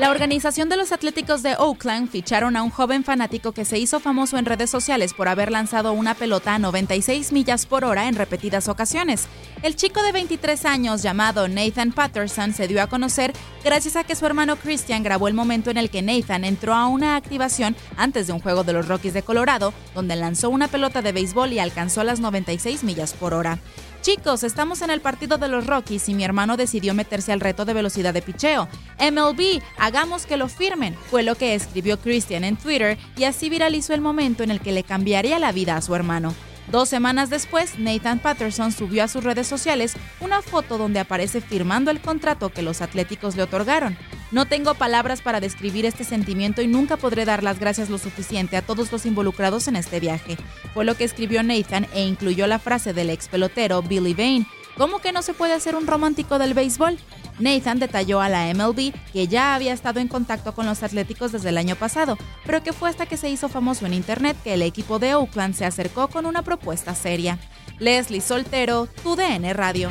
La organización de los Atléticos de Oakland ficharon a un joven fanático que se hizo famoso en redes sociales por haber lanzado una pelota a 96 millas por hora en repetidas ocasiones. El chico de 23 años llamado Nathan Patterson se dio a conocer gracias a que su hermano Christian grabó el momento en el que Nathan entró a una activación antes de un juego de los Rockies de Colorado, donde lanzó una pelota de béisbol y alcanzó las 96 millas por hora. Chicos, estamos en el partido de los Rockies y mi hermano decidió meterse al reto de velocidad de picheo. MLB, hagamos que lo firmen, fue lo que escribió Christian en Twitter y así viralizó el momento en el que le cambiaría la vida a su hermano. Dos semanas después, Nathan Patterson subió a sus redes sociales una foto donde aparece firmando el contrato que los Atléticos le otorgaron. No tengo palabras para describir este sentimiento y nunca podré dar las gracias lo suficiente a todos los involucrados en este viaje. Fue lo que escribió Nathan e incluyó la frase del ex pelotero Billy Vane. ¿Cómo que no se puede ser un romántico del béisbol? Nathan detalló a la MLB que ya había estado en contacto con los Atléticos desde el año pasado, pero que fue hasta que se hizo famoso en Internet que el equipo de Oakland se acercó con una propuesta seria. Leslie Soltero, tu DN Radio.